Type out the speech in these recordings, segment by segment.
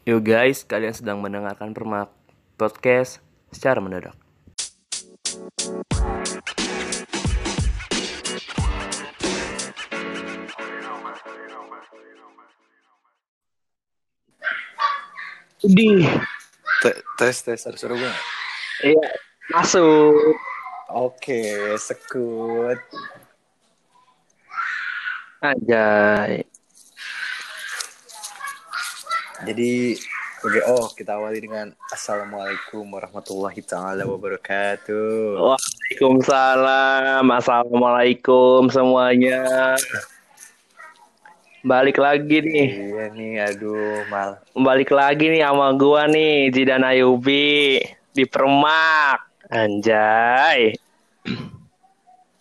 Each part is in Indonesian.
Yo guys, kalian sedang mendengarkan Permak Podcast secara mendadak. Di, Te- tes tes suara gue nggak? iya masuk. Oke, sekut. Anjay. Jadi, oke, oh kita awali dengan Assalamualaikum warahmatullahi taala wabarakatuh. Waalaikumsalam. Assalamualaikum semuanya. Balik lagi nih. Iya nih, aduh mal. Balik lagi nih sama gua nih, Zidan Ayubi di Permak. Anjay.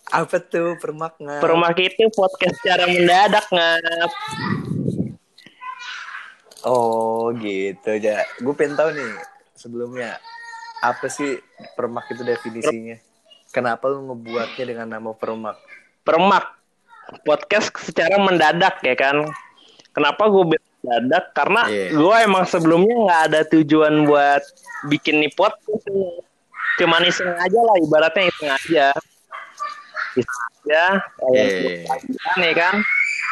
Apa tuh permakna? Permak itu podcast secara mendadak ngap. Oh gitu aja. Gue pengen tahu nih sebelumnya apa sih permak itu definisinya? Kenapa lu ngebuatnya dengan nama permak? Permak podcast secara mendadak ya kan. Kenapa gue bilang mendadak? Karena Iya. gue emang sebelumnya nggak ada tujuan buat bikin nih podcast. Cuman iseng aja lah, ibaratnya iseng aja. Iseng aja, kayak Iya. kan ya kan.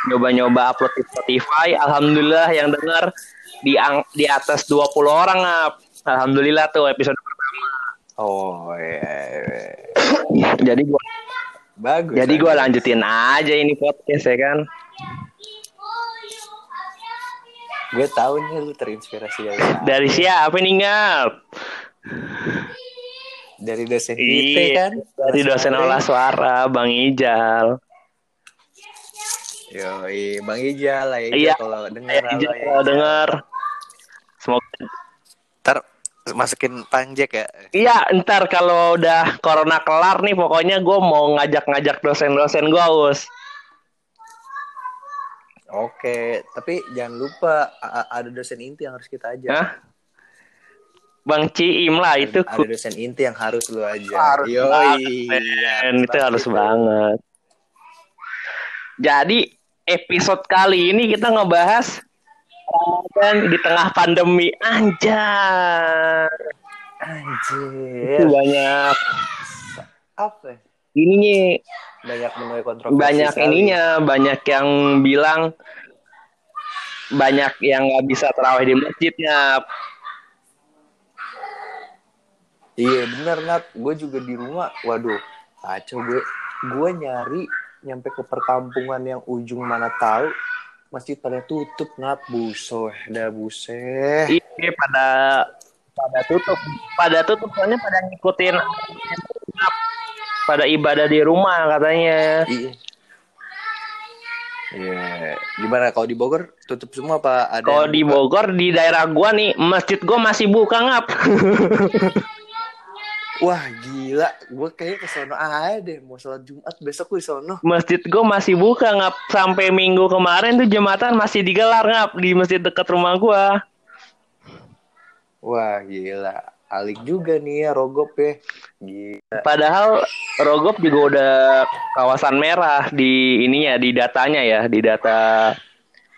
Nyoba-nyoba upload di Spotify, alhamdulillah yang denger di di atas 20 orang ngap. Alhamdulillah tuh episode pertama. Oh iya. iya. Jadi gua Bagus. jadi gua bagus. lanjutin aja ini podcast ya kan. Gue tahu nih lu terinspirasi dari Dari siapa nih ngap? dari dosen kita Iya, kan dari dosen olah suara Bang Ijal. Yo bang Ijal lah ya Iya. kalau denger Eh, halo, Ijal ya. kalau denger. Semoga ntar masukin panjek ya Iya, ntar kalau udah corona kelar nih pokoknya gue mau ngajak-ngajak dosen-dosen gue, Us. oke tapi jangan lupa ada dosen inti yang harus kita ajak Hah? Bang Ciim lah itu ada dosen inti yang harus lu ajak Harus Yoi, banget, men. itu harus banget. Jadi episode kali ini kita ngebahas Ramadan di tengah pandemi anjay. anjir. Itu banyak. Apa? Ya? ininya. Banyak menuai kontroversi banyak sekali. ininya banyak yang bilang banyak yang nggak bisa terawih di masjidnya. Iya bener nat. Gue juga di rumah. Waduh kacau gue. Gue nyari nyampe ke perkampungan yang ujung mana tahu masjid pada tutup nat busoh dah buset ini pada pada tutup pada tutup soalnya pada ngikutin pada ibadah di rumah katanya Iya. Iya. Gimana kalau di Bogor tutup semua apa ada? kalau di? Bogor di daerah gua nih masjid gua masih buka ngap Wah gila, gue kayaknya ke sono aja deh. Mau sholat Jumat besok gue sono. masjid gua masih buka ngap sampai minggu kemarin tuh jumatan masih digelar ngap di masjid dekat rumah gua Wah gila, alik juga nih ya Rogop ya. Gila. Padahal Rogop juga udah kawasan merah di ininya di datanya ya di data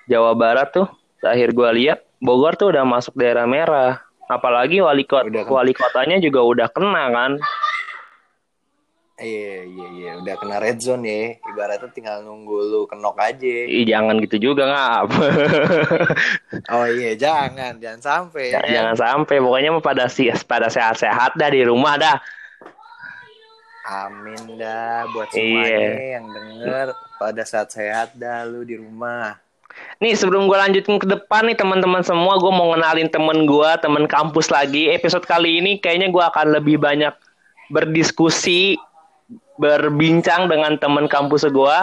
Jawa Barat tuh terakhir gua lihat Bogor tuh udah masuk daerah merah apalagi wali kota Udah kan. wali kotanya juga udah kena kan Iya iya iya, udah kena red zone ya. Ibaratnya tinggal nunggu lu kenok aja. Ih, jangan gitu juga ngap Oh iya jangan, jangan sampai. ya. jangan sampai pokoknya mah pada si pada sehat-sehat dah di rumah dah Amin dah buat Iya. semuanya yang denger pada saat sehat dah lu di rumah. Nih sebelum gue lanjutin ke depan nih teman-teman semua gue mau kenalin temen gue temen kampus lagi. Episode kali ini kayaknya gue akan lebih banyak berdiskusi berbincang dengan temen kampus gue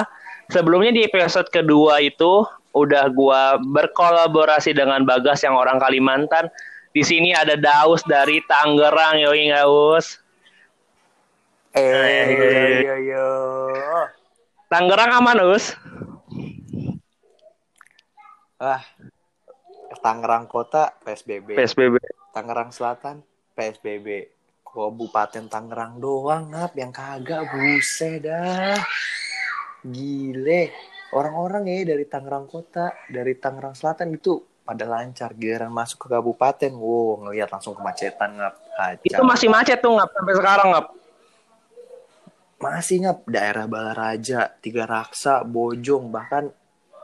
sebelumnya di episode kedua itu udah gue berkolaborasi dengan Bagas yang orang Kalimantan. Di sini ada Daus dari Tangerang yoi nggak Us Eh, Eh. yo yo yo. Tangerang aman Us Ah, Tangerang Kota PSBB. PSBB Tangerang Selatan PSBB. Kabupaten Tangerang doang ngap yang kagak buset dah. Gile. orang-orang ya dari Tangerang Kota, dari Tangerang Selatan itu pada lancar giliran masuk ke kabupaten wow ngelihat langsung kemacetan ngap Itu kacau masih macet tuh ngap sampai sekarang ngap. masih ngap daerah Balaraja Tiga Raksa Bojong bahkan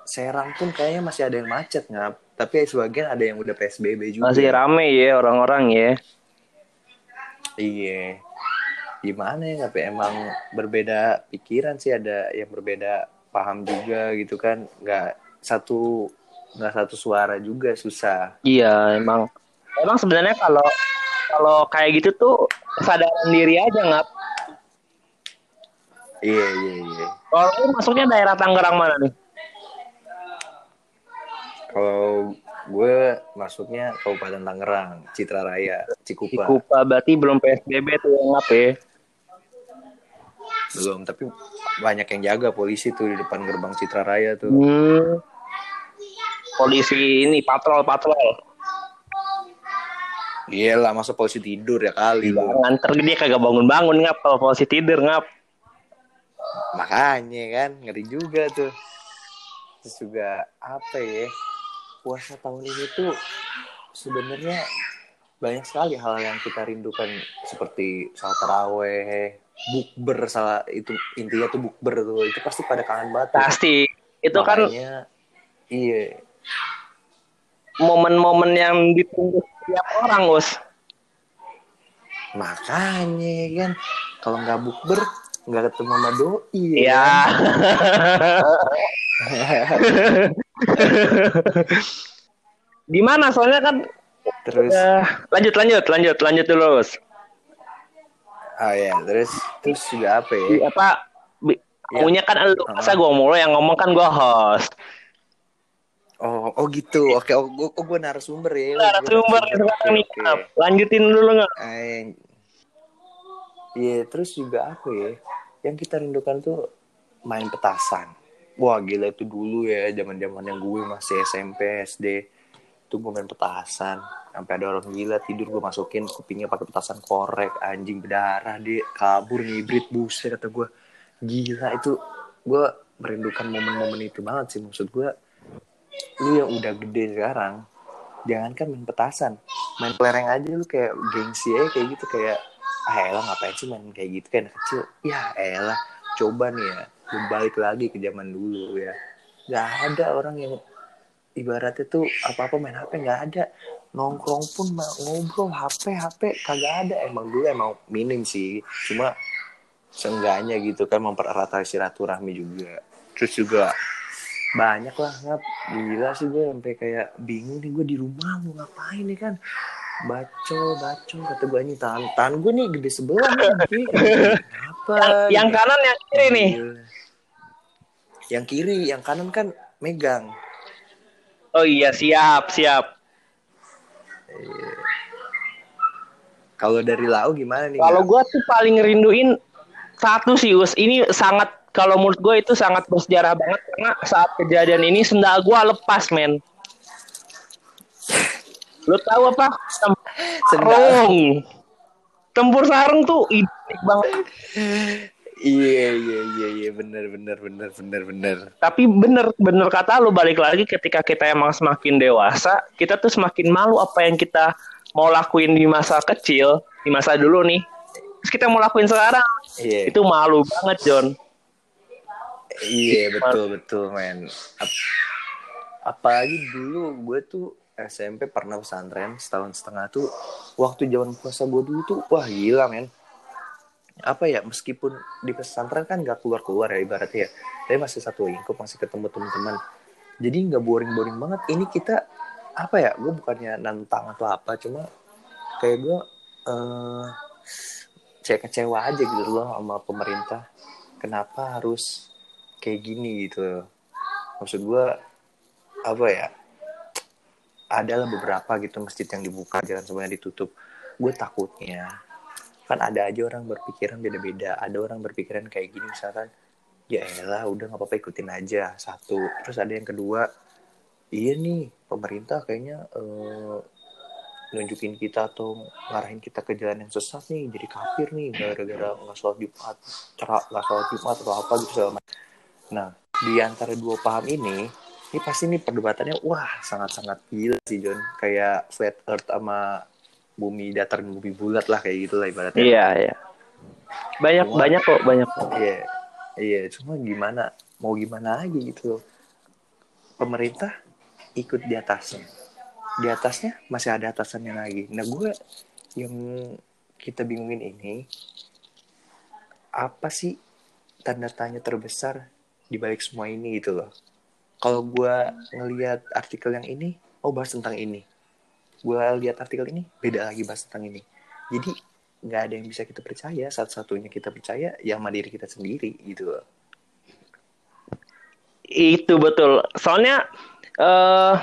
Serang pun kayaknya masih ada yang macet ngap tapi sebagian ada yang udah PSBB juga Masih rame ya orang-orang ya. Iya. Gimana ya tapi emang berbeda pikiran sih ada yang berbeda paham juga gitu kan nggak satu nggak satu suara juga susah. Iya emang. Emang sebenarnya kalau kalau kayak gitu tuh kesadaran diri aja ngap. Iya iya iya. Kalau masuknya daerah Tangerang mana nih? Kalau gue masuknya Kabupaten Tangerang, Citra Raya, Cikupa. Cikupa berarti belum PSBB tuh ngap ya. Belum, tapi banyak yang jaga polisi tuh di depan gerbang Citra Raya tuh. Hmm. Polisi ini patrol patrol. Iya lah, masa polisi tidur ya kali. Nganter dia kagak bangun-bangun ngap kalau polisi tidur ngap. Makanya kan, ngeri juga tuh. Terus juga apa ya? Puasa tahun ini tuh sebenarnya banyak sekali hal yang kita rindukan seperti salat taraweh, bukber salah itu intinya tuh bukber tuh itu pasti pada kangen banget. tuh. Pasti. Itu kan Makanya, iya momen-momen yang ditunggu setiap orang, Us. makanya kan kalau nggak bukber nggak ketemu sama doi Iya. Di mana? Soalnya kan terus eh, lanjut lanjut lanjut lanjut dulu, Us. ah ya terus terus juga apa ya Di- apa bi- Iya. punya kan lu masa gua mulu yang ngomong kan gua host. oh oh gitu oke oh, gue oh, gue narasumber ya Nah, Gua sumber sekarang nih. Lanjutin dulu nggak? Iya, terus juga apa ya? Yang kita rindukan tuh main petasan. Wah, gila itu dulu ya, zaman-zaman yang gue masih SMP, SD. Itu gue main petasan. Sampai ada orang gila tidur gue masukin kupingnya pakai petasan korek, anjing berdarah dia kabur ngibrit buset kata gue. Gila itu gue merindukan momen-momen itu banget sih maksud gue. Lu yang udah gede sekarang, jangankan main petasan, main kelereng aja lu kayak gengsi aja kayak gitu kayak ah elah ngapain sih main kayak gitu kayak kecil ya elah coba nih ya balik lagi ke zaman dulu ya. Nggak ada orang yang ibaratnya tuh apa-apa main HP nggak ada. Nongkrong pun ngobrol HP HP kagak ada. Emang dulu emang minim sih. Cuma seenggaknya gitu kan mempererat silaturahmi juga. Terus juga banyak lah ngap. Gila sih gue sampai kayak bingung nih gue di rumah mau ngapain nih kan baco baco kata gue nih tahan tahan gue nih gede sebelah nih apa Yang, yang kanan yang kiri nih. Yang kiri yang kanan kan megang Oh iya siap siap. kalau dari lau gimana nih Kalau gua tuh paling ngerinduin satu sih Us. Ini sangat kalau menurut gue itu sangat bersejarah banget karena saat kejadian ini sendal gua lepas men. Lu tahu apa? Sarung. Tempur sarung tuh identik banget. iya iya iya iya bener bener bener bener bener Tapi bener bener kata lu balik lagi ketika kita emang semakin dewasa, kita tuh semakin malu apa yang kita mau lakuin di masa kecil, di masa dulu nih. Terus kita mau lakuin sekarang, iya itu malu banget John. Iya betul betul men. Ap- apalagi dulu gue tuh SMP pernah pesantren setahun setengah tuh waktu zaman puasa gue dulu tuh wah gila men. Apa ya meskipun di pesantren kan gak keluar keluar ya ibaratnya ya, tapi masih satu lingkup masih ketemu teman-teman. Jadi nggak boring boring banget. Ini kita apa ya? Gue bukannya nantang atau apa, cuma kayak gue eh saya kecewa aja gitu loh sama pemerintah. Kenapa harus kayak gini gitu maksud gue apa ya adalah beberapa gitu masjid yang dibuka jalan semuanya ditutup. Gue takutnya kan ada aja orang berpikiran beda-beda. Ada orang berpikiran kayak gini misalkan ya elah udah nggak apa-apa ikutin aja satu. Terus ada yang kedua iya nih pemerintah kayaknya eh, nunjukin kita atau ngarahin kita ke jalan yang sesat nih jadi kafir nih gara-gara nggak sholat jumat cerak nggak sholat jumat atau apa gitu segala macam. Nah, di antara dua paham ini, ini pasti nih perdebatannya wah sangat-sangat gila sih John. Kayak flat earth sama bumi datar dan bumi bulat lah kayak gitu lah ibaratnya. Iya, iya. Banyak Cuma- banyak kok, banyak. iya iya. Cuma gimana? Mau gimana lagi gitu loh. Pemerintah ikut di atasnya. Di atasnya masih ada atasannya lagi. Nah gue yang kita bingungin ini apa sih tanda tanya terbesar di balik semua ini gitu loh kalau gue ngelihat artikel yang ini oh bahas tentang ini. Gue lihat artikel ini beda lagi bahas tentang ini. Jadi nggak ada yang bisa kita percaya. Satu-satunya kita percaya ya sama diri kita sendiri gitu. Itu betul. Soalnya eh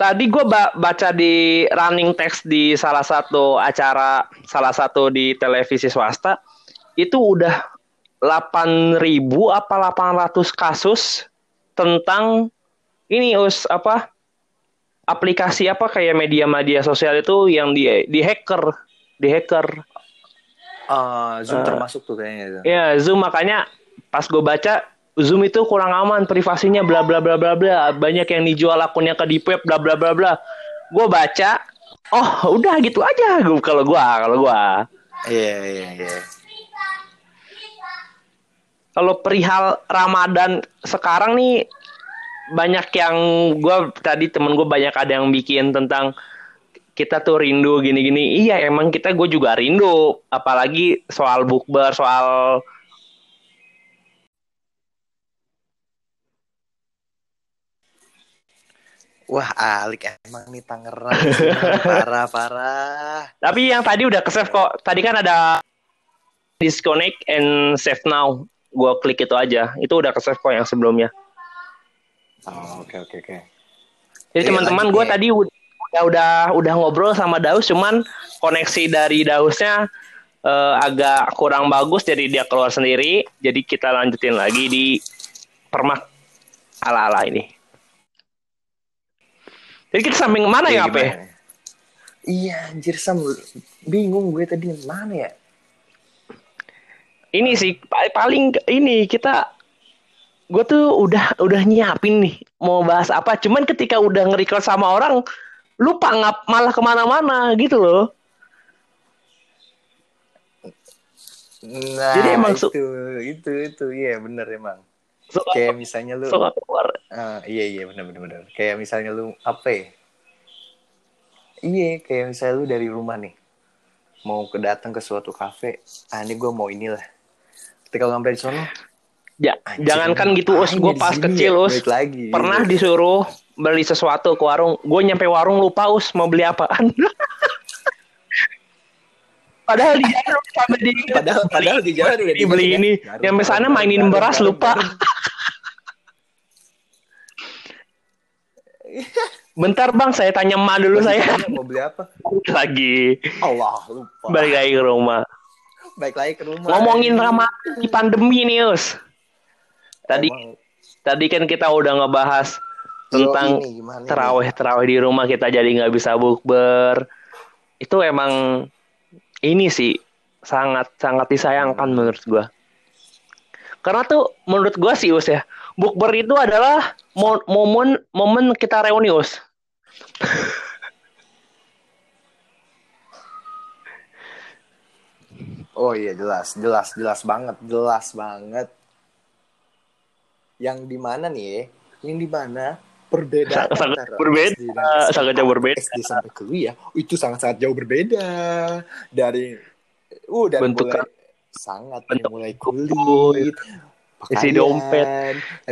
tadi gue baca di running text di salah satu acara, salah satu di televisi swasta, itu udah 8.000 apa 800 kasus tentang ini us apa aplikasi apa kayak media-media sosial itu yang di di hacker, di hacker. Ah, Zoom Eh, termasuk tuh kayaknya. Ya, Zoom makanya pas gue baca Zoom itu kurang aman privasinya bla bla bla bla bla. Banyak yang dijual akunnya ke deep web bla bla bla bla. Gue baca, oh udah gitu aja gue kalau gua kalau gua. Iya iya iya. Kalau perihal Ramadan sekarang nih banyak yang gua tadi temen gue banyak ada yang bikin tentang kita tuh rindu gini-gini. Iya emang kita gue juga rindu. Apalagi soal bukber, soal Wah, Alik emang nih Tangerang parah parah. Tapi yang tadi udah ke-save kok. Tadi kan ada disconnect and save now. Gua klik itu aja. Itu udah ke-save kok yang sebelumnya. Oh, oke oke oke. Jadi teman-teman gue nih. tadi udah, udah udah ngobrol sama Daus cuman koneksi dari Dausnya eh, agak kurang bagus jadi dia keluar sendiri. Jadi kita lanjutin lagi di permak ala-ala ini. Jadi kita samping mana ya, Iya, Ape? gimana? Iya, anjir Sam. Bingung gue tadi mana ya? Ini sih pa- paling ini kita gue tuh udah udah nyiapin nih mau bahas apa cuman ketika udah nge-record sama orang lupa ngap malah ke mana-mana gitu loh Nah, Jadi emang itu, itu, itu, iya bener emang. suka Kayak misalnya lu, suka keluar Ah, iya iya bener bener bener. Kayak misalnya lu apa ya? Iya, kayak misalnya lu dari rumah nih, mau ke datang ke suatu kafe, ah ini gue mau inilah. Ketika lu sampai di sono, ja, anjir, jangankan gitu us gue ya pas sini kecil ya? us lagi. pernah disuruh beli sesuatu ke warung gue nyampe warung lupa us mau beli apaan padahal di jalan sampai di Padahal padahal di jalan udah Ini beli dikasih ini. Garuk, Nyampe sana mainin beras lupa. bentar bang saya tanya emak dulu saya mau beli apa? lagi Allah lupa. balik lagi ke rumah Baik lagi ke rumah. ngomongin Ramadan di pandemi nih us. Tadi Emang, tadi kan kita udah ngebahas tentang terawih terawih di rumah kita jadi nggak bisa bukber. Itu emang ini sih sangat sangat disayangkan menurut gua. Karena tuh menurut gua sih us ya bukber itu adalah mo- momen momen kita reuni us Oh iya jelas, jelas, jelas banget, jelas banget. Yang di mana nih? ya? Yang di mana perbedaan Sangat- antara berbeda, SD dan sangat jauh berbeda. SD sampai kuliah itu sangat-sangat jauh berbeda dari uh dari Bentukan- mulai sangat bentuk mulai kulit, kulit, isi pakaian, dompet.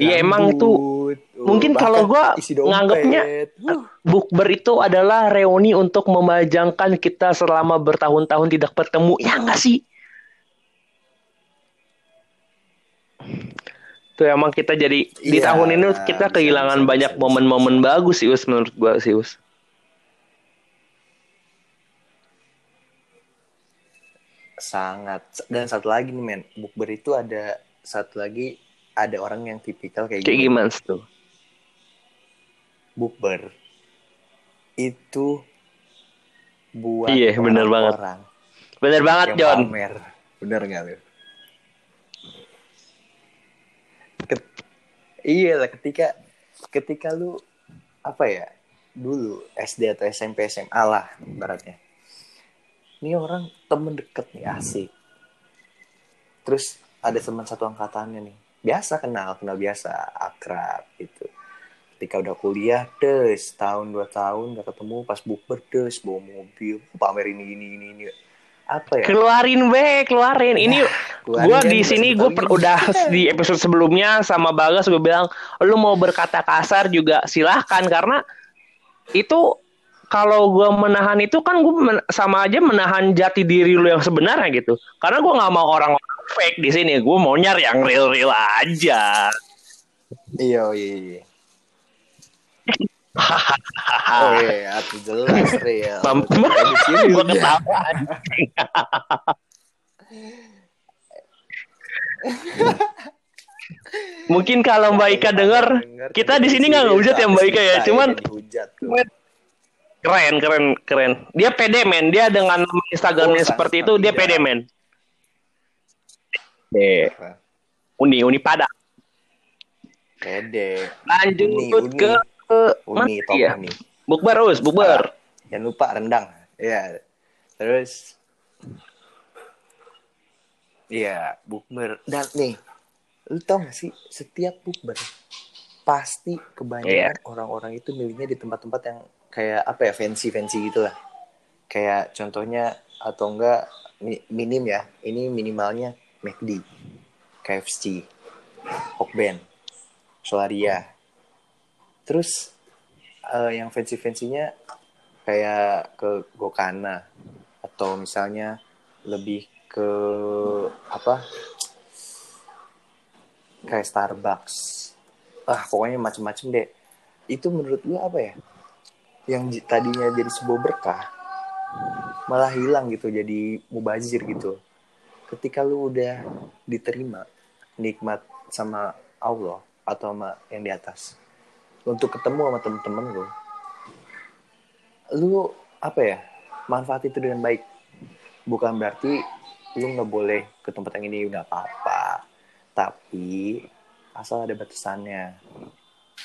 Iya, emang itu uh, mungkin kalau gua nganggapnya Uh, bukber itu adalah reuni untuk memajangkan kita selama bertahun-tahun tidak bertemu ya nggak sih Tuh emang kita jadi di Iya, tahun ini kita kehilangan bisa, banyak momen-momen bagus sih Us menurut gua sih Us. sangat dan satu lagi nih men bukber itu ada satu lagi ada orang yang tipikal kayak Kayak gimana tuh? bukber itu buat Iya, bener banget. orang Bener banget John. pamer bener nggak lu iya lah ketika ketika lu apa ya dulu SD atau SMP SMA lah baratnya ini orang temen deket nih asik. Terus ada teman satu angkatannya nih. Biasa kenal kenal biasa akrab gitu. Ketika udah kuliah des tahun dua tahun gak ketemu pas bukber des bawa mobil pamer ini ini ini ini apa ya Keluarin be, keluarin. Ini keluarin gua kan di bahasa sini gue Betawi. udah di episode sebelumnya sama Bagas gue bilang lu mau berkata kasar juga silahkan karena itu kalau gua menahan itu kan gue sama aja menahan jati diri lu yang sebenarnya gitu. Karena gua nggak mau orang fake di sini. Gue mau nyari yang real real aja. iya iya iya oh iya jelas real Di sini udah. ketawa. Mungkin kalau Mbak Ika denger, kita di sini nggak ngehujat ya Mbak Ika ya. Cuman keren, keren, keren. Dia pede men. Dia dengan Instagramnya Oh, seperti itu, dia pede men. Eh, Uni, Uni Padang. Pede. Lanjut Uni, Uni. ke Uni, mana top ya? Uni. Bukber, Us, bukber. Jangan lupa rendang. Iya. Terus Iya, bukber. Dan nih, lu tau gak sih, setiap bukber pasti kebanyakan Iya. orang-orang itu milihnya di tempat-tempat yang kayak apa ya, fancy-fancy gitu lah. Kayak contohnya atau enggak mi- minim ya, ini minimalnya McD, KFC, Hokben, Solaria. Terus eh, yang fancy-fancynya kayak ke Gokana atau misalnya lebih ke apa? Kayak Starbucks. Ah pokoknya macem-macem deh. Itu menurut gue apa ya? Yang tadinya jadi sebuah berkah malah hilang gitu jadi mubazir gitu. Ketika lu udah diterima nikmat sama Allah atau sama yang di atas untuk ketemu sama temen-temen lu lu apa ya manfaat itu dengan baik. Bukan berarti lu nggak boleh ke tempat yang ini nggak apa-apa. Tapi asal ada batasannya.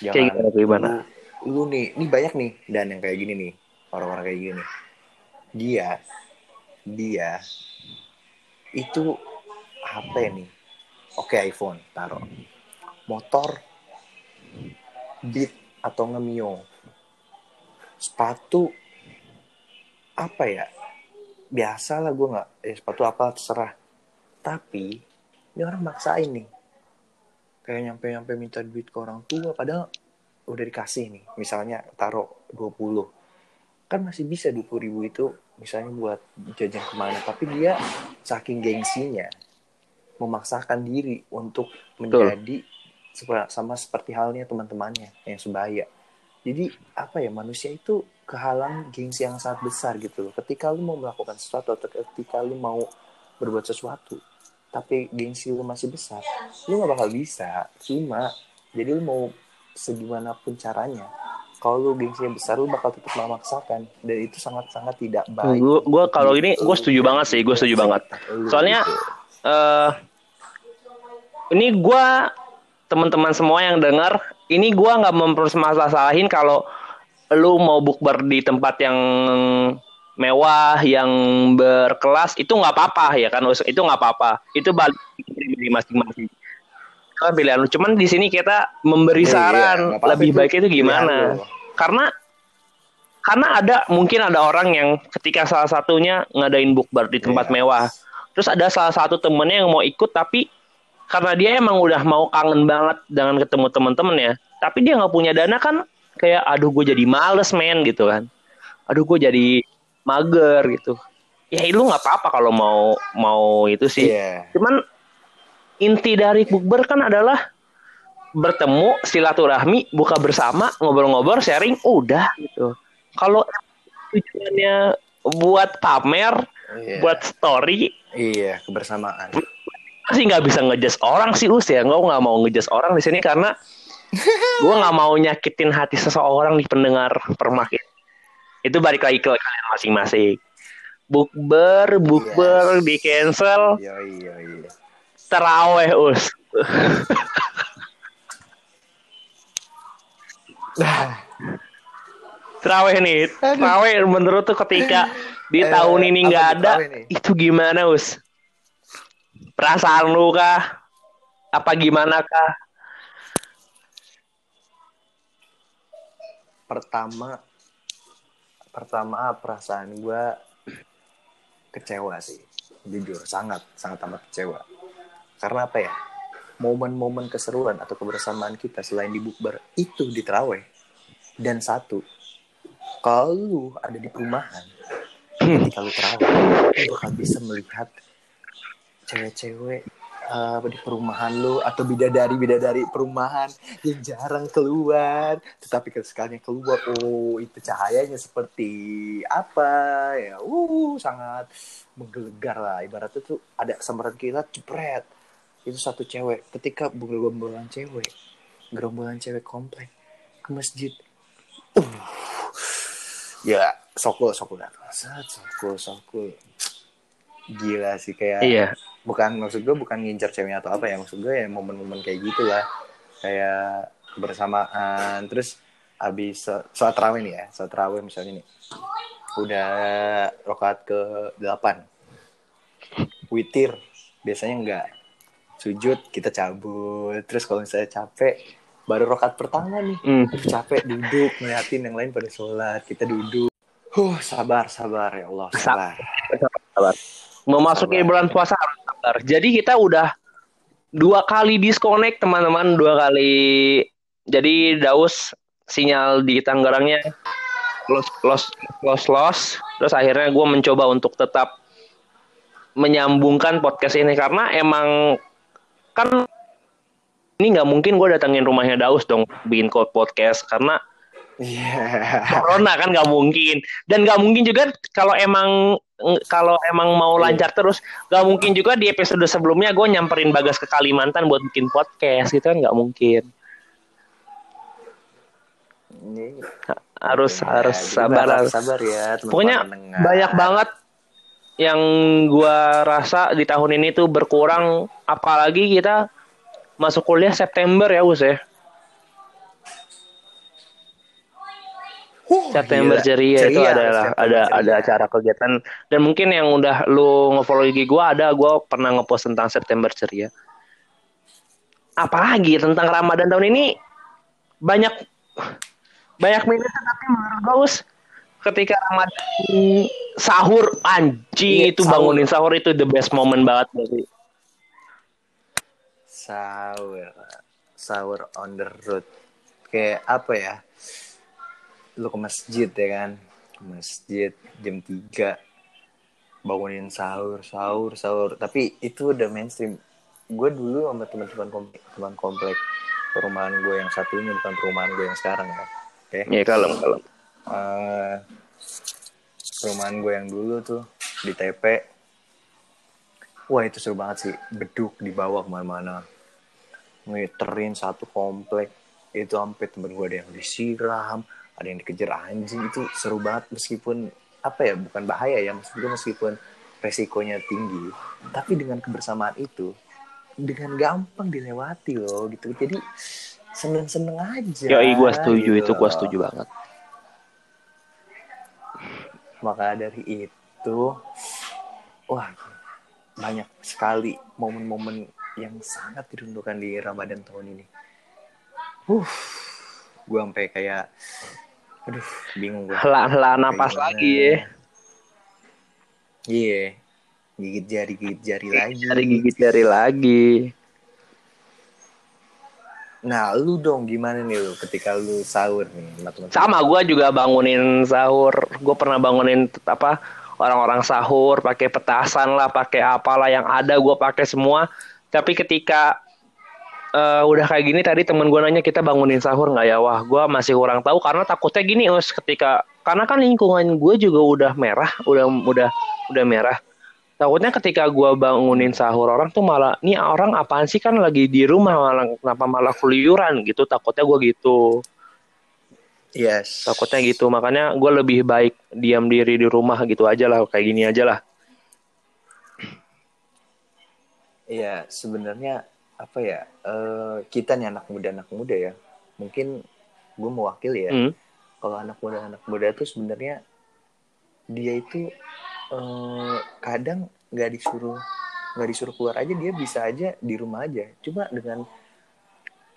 Kayak gimana, kayak gimana? lu, lu nih ini banyak nih dan yang kayak gini nih orang-orang kayak gini dia dia itu HP nih? Oke iPhone taruh. Motor Beat atau nge-Mio. Sepatu apa ya? Biasa lah gue nggak eh, sepatu apa terserah. Tapi ini orang maksain nih. Kayak nyampe nyampe minta duit ke orang tua padahal udah dikasih nih. Misalnya taruh 20 kan masih bisa 20 ribu itu misalnya buat jajan ke mana. Tapi dia saking gengsinya memaksakan diri untuk menjadi sepa- sama seperti halnya teman-temannya yang sebaya. Jadi apa ya manusia itu kehalang gengsi yang sangat besar gitu loh. Ketika lu mau melakukan sesuatu atau ketika lu mau berbuat sesuatu tapi gengsi lu masih besar lu nggak bakal bisa. Cuma jadi lu mau segimanapun caranya kalau lu gengsinya besar lu bakal tetap memaksakan. Dan itu sangat-sangat tidak baik. Gue gua kalau ini gue setuju banget sih, gue setuju banget. Soalnya eh ini gua teman-teman semua yang dengar, ini gua nggak mempermasalahin kalau lu mau bukber di tempat yang mewah, yang berkelas itu nggak apa-apa ya kan, itu nggak apa-apa. Itu balik masing-masing. Kan pilihan lu. Cuman di sini kita memberi Iya, iya, saran nggak apa-apa, lebih itu baik itu gimana? lu. Karena karena ada mungkin ada orang yang ketika salah satunya ngadain bukber di tempat Iya. mewah terus ada salah satu temennya yang mau ikut tapi karena dia emang udah mau kangen banget dengan ketemu temen-temennya tapi dia nggak punya dana kan kayak aduh gue jadi males men gitu kan. Aduh gue jadi mager gitu. Ya lu nggak apa-apa kalau mau mau itu sih. Iya. cuman inti dari bukber kan adalah bertemu silaturahmi buka bersama ngobrol-ngobrol sharing udah gitu. Kalau tujuannya buat pamer Iya. buat story iya kebersamaan sih nggak bisa ngejudge orang sih us ya. Gue nggak mau ngejudge orang di sini karena gue nggak mau nyakitin hati seseorang di pendengar permak ini. itu balik lagi ke kalian masing-masing. Bukber bukber Yes. di cancel. Iya iya iya. Teraweh us. Terawih nih, terawih menurut tuh ketika di Eh, tahun ini nggak ada, itu gimana us? Perasaan lu kah? Apa gimana kah? pertama pertama perasaan gue kecewa sih jujur sangat sangat amat kecewa karena apa ya momen-momen keseruan atau kebersamaan kita selain di bukber itu di terawih dan satu kalau ada di perumahan ketika lu terawih lu bisa melihat cewek-cewek eh, di perumahan lu atau bidadari bidadari perumahan yang jarang keluar. Tetapi sekalinya keluar oh itu cahayanya seperti apa? Ya uh sangat menggelegar lah. Ibaratnya tuh ada kesempatan kita jepret. Itu satu cewek. Ketika gerombolan cewek gerombolan cewek komplek ke masjid. Uh ya sokul sokul. Sokul sokul. Gila sih kayak Iya. Bukan maksud gue bukan ngincar ceweknya atau apa ya maksud gue ya momen-momen kayak gitulah. Kayak bersamaan terus habis so- sholat terawih nih ya sholat terawih misalnya nih. Udah rokaat ke 8 witir biasanya enggak sujud kita cabut. Terus kalau misalnya capek baru rokaat pertama nih. Aduh, capek duduk ngeliatin yang lain pada sholat kita duduk. Huh sabar sabar ya Allah sabar. Sabar. Memasuki Sabar. bulan puasa harus sabar. Jadi kita udah dua kali disconnect teman-teman, dua kali. Jadi Daus sinyal di Tangerangnya los los los los. Terus akhirnya gue mencoba untuk tetap menyambungkan podcast ini karena emang kan ini nggak mungkin gue datengin rumahnya Daus dong bikin podcast karena iya. Corona kan nggak mungkin. Dan nggak mungkin juga kalau emang kalau emang mau lancar terus nggak mungkin juga di episode sebelumnya gue nyamperin Bagas ke Kalimantan buat bikin podcast gitu kan nggak mungkin. Ini harus Ya, harus sabar harus. sabar ya teman-teman pokoknya pendengar. banyak banget yang gua rasa di tahun ini tuh berkurang apalagi kita masuk kuliah September ya Us ya Huh, September gila. ceria, itu Ceria, adalah September ada ceria. ada acara kegiatan dan mungkin yang udah lu nge-follow IG gua ada gua pernah ngepost tentang September ceria. Apalagi tentang Ramadan tahun ini banyak banyak minusnya tapi menurut gua Us, ketika Ramadan sahur anjing Iya, itu sahur. bangunin sahur itu the best moment banget berarti. sahur sahur on the road kayak apa ya lu ke masjid ya kan? Ke masjid jam 3 bangunin sahur sahur sahur. Tapi itu udah mainstream. Gue dulu sama teman-teman komplek teman komplek perumahan gue yang satunya bukan perumahan gue yang sekarang ya. Oke? Ya kalem kalem. Eh, perumahan gue yang dulu tuh di TP wah itu seru banget sih. Beduk di bawah ke mana-mana. Ngiterin satu komplek. Itu sampai temen gue ada yang disiram ada yang dikejar anjing itu seru banget meskipun apa ya bukan bahaya ya gue meskipun resikonya tinggi tapi dengan kebersamaan itu dengan gampang dilewati loh gitu jadi seneng-seneng aja Yoi gua setuju gitu itu loh. setuju banget. maka dari itu wah banyak sekali momen-momen yang sangat dirindukan di Ramadan tahun ini uh gue sampai kayak aduh bingung gue Hela-hela napas lagi ya. iya gigit jari gigit jari lagi Dari gigit jari lagi. nah lu dong gimana nih lu ketika lu sahur nih sama teman-teman? Sama gue juga bangunin sahur. Gue pernah bangunin apa orang-orang sahur pakai petasan lah, pakai apalah yang ada gue pakai semua. Tapi ketika eh, udah kayak gini tadi temen gue nanya kita bangunin sahur nggak ya? Wah, gue masih kurang tahu karena takutnya gini us ketika karena kan lingkungan gue juga udah merah, udah udah udah merah. Takutnya ketika gue bangunin sahur orang tuh malah, nih orang apaan sih kan lagi di rumah malah kenapa malah keluyuran gitu? Takutnya gue gitu. yes Takutnya gitu, makanya gue lebih baik diam diri di rumah gitu aja lah, kayak gini aja lah. Iya, sebenarnya apa ya? eh, kita nih anak muda anak muda ya. Mungkin gue mewakili ya Hmm. kalau anak muda anak muda tuh sebenarnya dia itu eh, kadang nggak disuruh nggak disuruh keluar aja dia bisa aja di rumah aja cuma dengan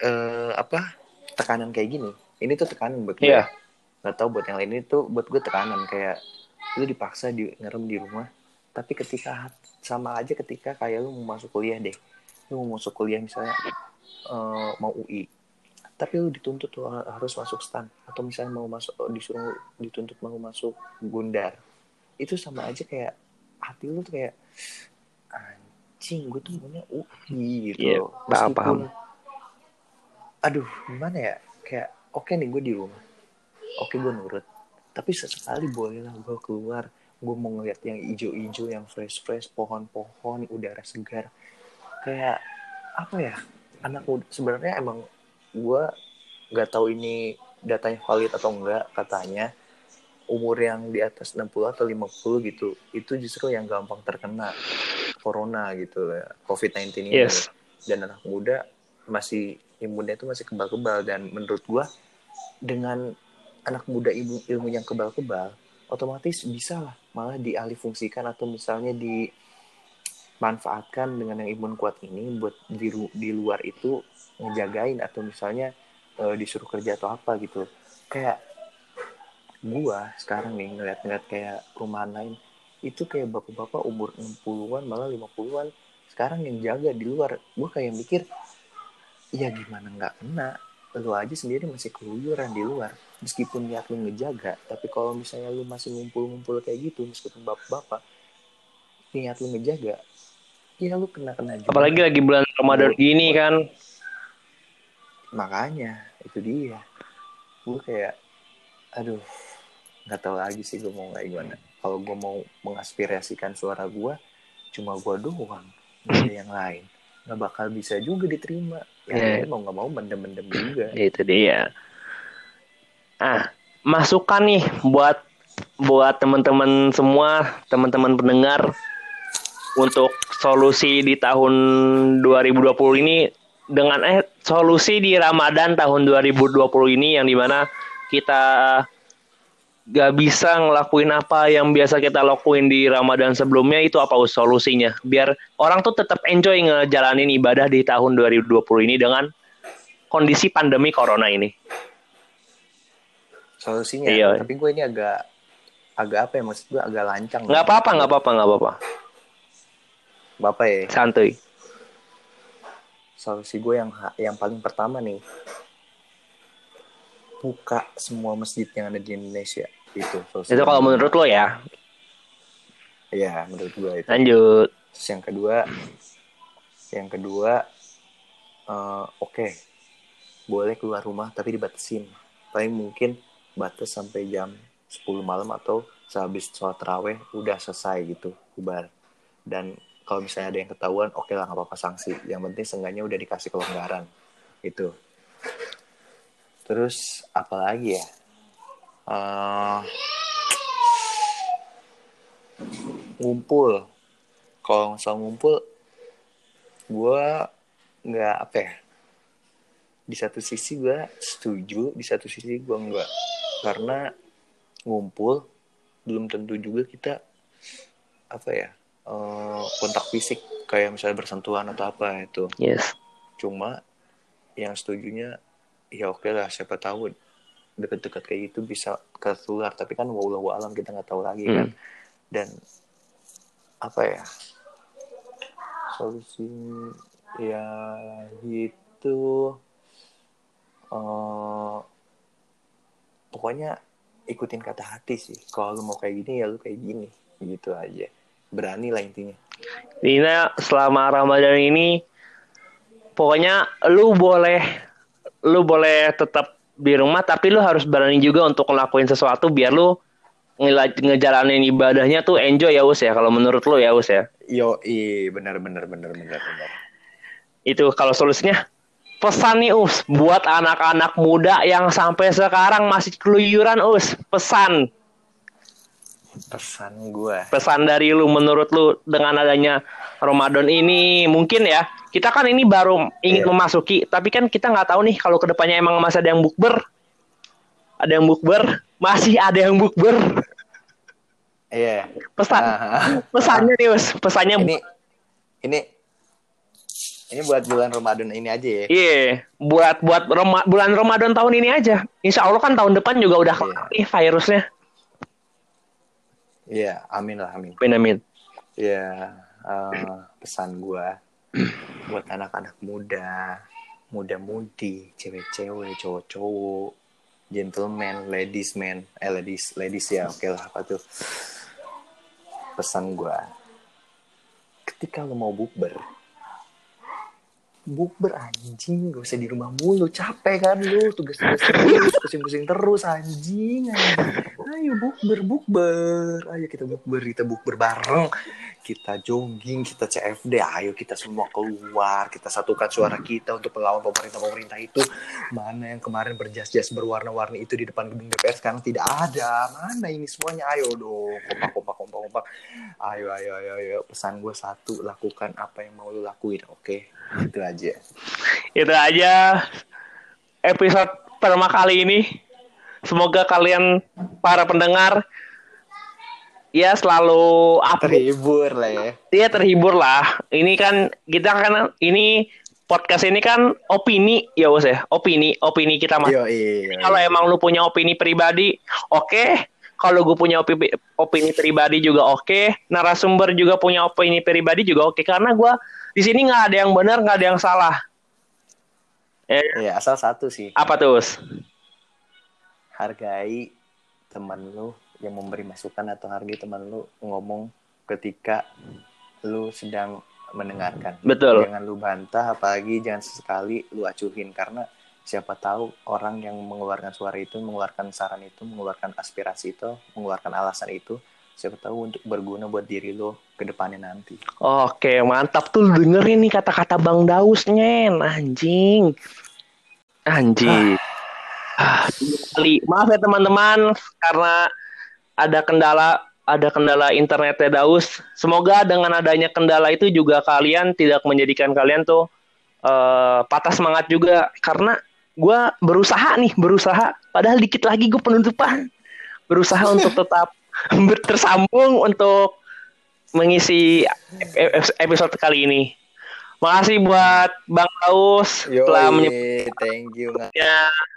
eh, apa tekanan kayak gini ini tuh tekanan buat gue Iya. nggak tahu buat yang lain itu buat gue tekanan kayak lu dipaksa di ngerem di rumah tapi ketika sama aja ketika kayak lu mau masuk kuliah deh lu mau masuk kuliah misalnya eh, mau UI tapi lu dituntut tuh harus masuk stan. Atau misalnya mau masuk disuruh dituntut mau masuk gundar. Itu sama aja kayak hati lu tuh kayak anjing gue tuh maunya UI gitu loh. paham, paham. aduh gimana ya? Kayak oke nih gue di rumah. Oke gue nurut. Tapi sesekali boleh lah gue keluar. Gue mau ngeliat yang ijo-ijo yang fresh-fresh pohon-pohon udara segar kayak apa ya anak muda sebenarnya emang gue nggak tahu ini datanya valid atau enggak katanya umur yang di atas 60 atau 50 gitu itu justru yang gampang terkena corona gitu ya COVID-19 ini Yes. dan anak muda masih imunnya itu masih kebal-kebal dan menurut gua dengan anak muda ilmu ilmu yang kebal-kebal otomatis bisa lah malah dialih fungsikan atau misalnya dimanfaatkan dengan yang imun kuat ini buat di, di luar itu ngejagain atau misalnya eh, disuruh kerja atau apa gitu. Kayak gua sekarang nih ngeliat-ngeliat kayak rumahan lain itu kayak bapak-bapak umur 60-an malah 50-an sekarang yang jaga di luar. Gua kayak mikir ya gimana nggak kena? Lu aja sendiri masih keluyuran di luar. Meskipun niat lu ngejaga tapi kalau misalnya lu masih ngumpul-ngumpul kayak gitu meskipun bapak-bapak niat lu ngejaga ya lu kena-kena juga. Apalagi lagi bulan Ramadan gini kan. makanya itu dia. Gue kayak aduh nggak tahu lagi sih gue mau kayak gimana. Kalau gue mau mengaspirasikan suara gue cuma gue doang nggak ada yang lain. Nggak bakal bisa juga diterima. Ya Iya. mau nggak mau mendem-mendem juga. Itu dia. Ah, masukan nih buat buat teman-teman semua, teman-teman pendengar untuk solusi di tahun 2020 ini dengan eh solusi di Ramadan tahun 2020 ini yang di mana kita gak bisa ngelakuin apa yang biasa kita lakuin di Ramadan sebelumnya itu apa Us, solusinya biar orang tuh tetap enjoy ngejalanin ibadah di tahun 2020 ini dengan kondisi pandemi corona ini. solusinya Iya. tapi gue ini agak agak apa ya maksud gue agak lancang nggak apa-apa nggak apa-apa nggak apa-apa bapak ya? Santuy. Solusi gue yang yang paling pertama nih. Buka semua masjid yang ada di Indonesia. Itu solusi itu kalau menurut lo ya? Iya, menurut gue itu. Lanjut. Terus yang kedua, yang kedua, eh, oke, boleh keluar rumah tapi dibatasin. Paling mungkin batas sampai jam 10 malam atau sehabis sholat terawih udah selesai gitu, bubar. Dan kalau misalnya ada yang ketahuan, oke lah nggak apa-apa sanksi. Yang penting seenggaknya udah dikasih kelonggaran, gitu. Terus apa lagi ya? Eh, ngumpul kalau masalah ngumpul gue nggak apa ya di satu sisi gue setuju di satu sisi gue enggak karena ngumpul belum tentu juga kita apa ya eh, kontak fisik kayak misalnya bersentuhan atau apa itu. Yes. Cuma yang setujunya ya oke lah siapa tahu deket-deket kayak gitu bisa ketular tapi kan wallahu alam kita nggak tahu lagi kan. Dan apa ya solusi ya gitu. Eh pokoknya ikutin kata hati sih. Kalau lu mau kayak gini ya lu kayak gini. Gitu aja berani lah intinya. Dina selama Ramadan ini pokoknya lu boleh lu boleh tetap di rumah tapi lu harus berani juga untuk ngelakuin sesuatu biar lu ngejalanin ibadahnya tuh enjoy ya Us ya. Kalau menurut lu ya Us ya. yo i benar benar benar benar benar. Itu kalau solusinya pesan nih Us buat anak-anak muda yang sampai sekarang masih keluyuran Us, pesan pesan gue pesan dari lu menurut lu dengan adanya Ramadan ini mungkin ya kita kan ini baru ingin Iya. memasuki tapi kan kita nggak tahu nih kalau ke depannya emang masih ada yang bukber ada yang bukber, masih ada yang bukber. Iya. Pesan, Nah, pesannya nih, Us. Pesannya ini ini ini buat bulan Ramadan ini aja ya. Iya, buat buat Roma- bulan Ramadan tahun ini aja. Insya Allah kan tahun depan juga udah kelar nih virusnya. Iya, amin lah amin. Amin amin. Ya, eh, pesan gua buat anak-anak muda, muda-mudi, cewek-cewek, cowok-cowok, gentleman, ladies man, eh ladies, ladies ya, oke lah apa tuh. Pesan gua, ketika lo mau bukber, bukber anjing, gak usah di rumah mulu, capek kan lu, tugas-tugas terus, pusing-pusing terus anjing, anjing. Ayo bukber, bukber, ayo kita bukber, kita bukber bareng kita jogging, kita CFD, ayo kita semua keluar, kita satukan suara kita untuk melawan pemerintah-pemerintah itu. Mana yang kemarin berjas-jas berwarna-warni itu di depan gedung DPR sekarang tidak ada. Mana ini semuanya? Ayo dong, kompak, kompak, kompak, kompak. Ayo, ayo, ayo, ayo. Pesan gue satu, lakukan apa yang mau lu lakuin, oke? Itu aja. Itu aja episode pertama kali ini. Semoga kalian para pendengar ya selalu apa Terhibur lah ya. ya terhibur lah. Ini kan kita kan ini podcast ini kan opini ya bos ya opini opini kita iya. Kalau emang lu punya opini pribadi, oke. Kalau gue punya opini, opini pribadi juga oke. Narasumber juga punya opini pribadi juga oke. Karena gue di sini nggak ada yang benar, nggak ada yang salah. Eh, Iya, asal satu sih. apa tuh? Hargai teman lu yang memberi masukan atau hargai teman lu ngomong ketika lu sedang mendengarkan. Betul. Jangan lu bantah, apalagi jangan sesekali lu acuhin karena siapa tahu orang yang mengeluarkan suara itu, mengeluarkan saran itu, mengeluarkan aspirasi itu, mengeluarkan alasan itu, siapa tahu untuk berguna buat diri lu ke depannya nanti. Oke, mantap tuh dengerin nih kata-kata Bang Daus nyen, anjing. Anjing. Ah, kali. Maaf ya teman-teman karena ada kendala ada kendala internetnya Daus. Semoga dengan adanya kendala itu juga kalian tidak menjadikan kalian tuh eh, patah semangat juga karena gue berusaha nih berusaha padahal dikit lagi gue penutupan berusaha untuk tetap tersambung untuk mengisi episode kali ini. Makasih buat Bang Daus telah menye- thank you. Ngan.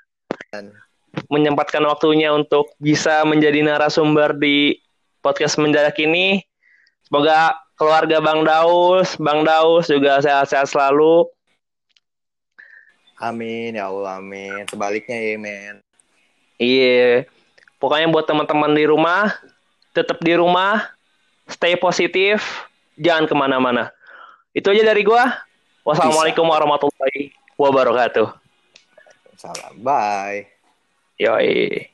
Menyempatkan waktunya untuk bisa menjadi narasumber di podcast mendadak ini. Semoga keluarga Bang Daus, Bang Daus juga sehat-sehat selalu. Amin ya Allah, amin. Sebaliknya ya, men. Iya. Pokoknya buat teman-teman di rumah, tetap di rumah, stay positif, jangan ke mana-mana. Itu aja dari gua. Wassalamualaikum warahmatullahi wabarakatuh. Salam, bye. Yoi.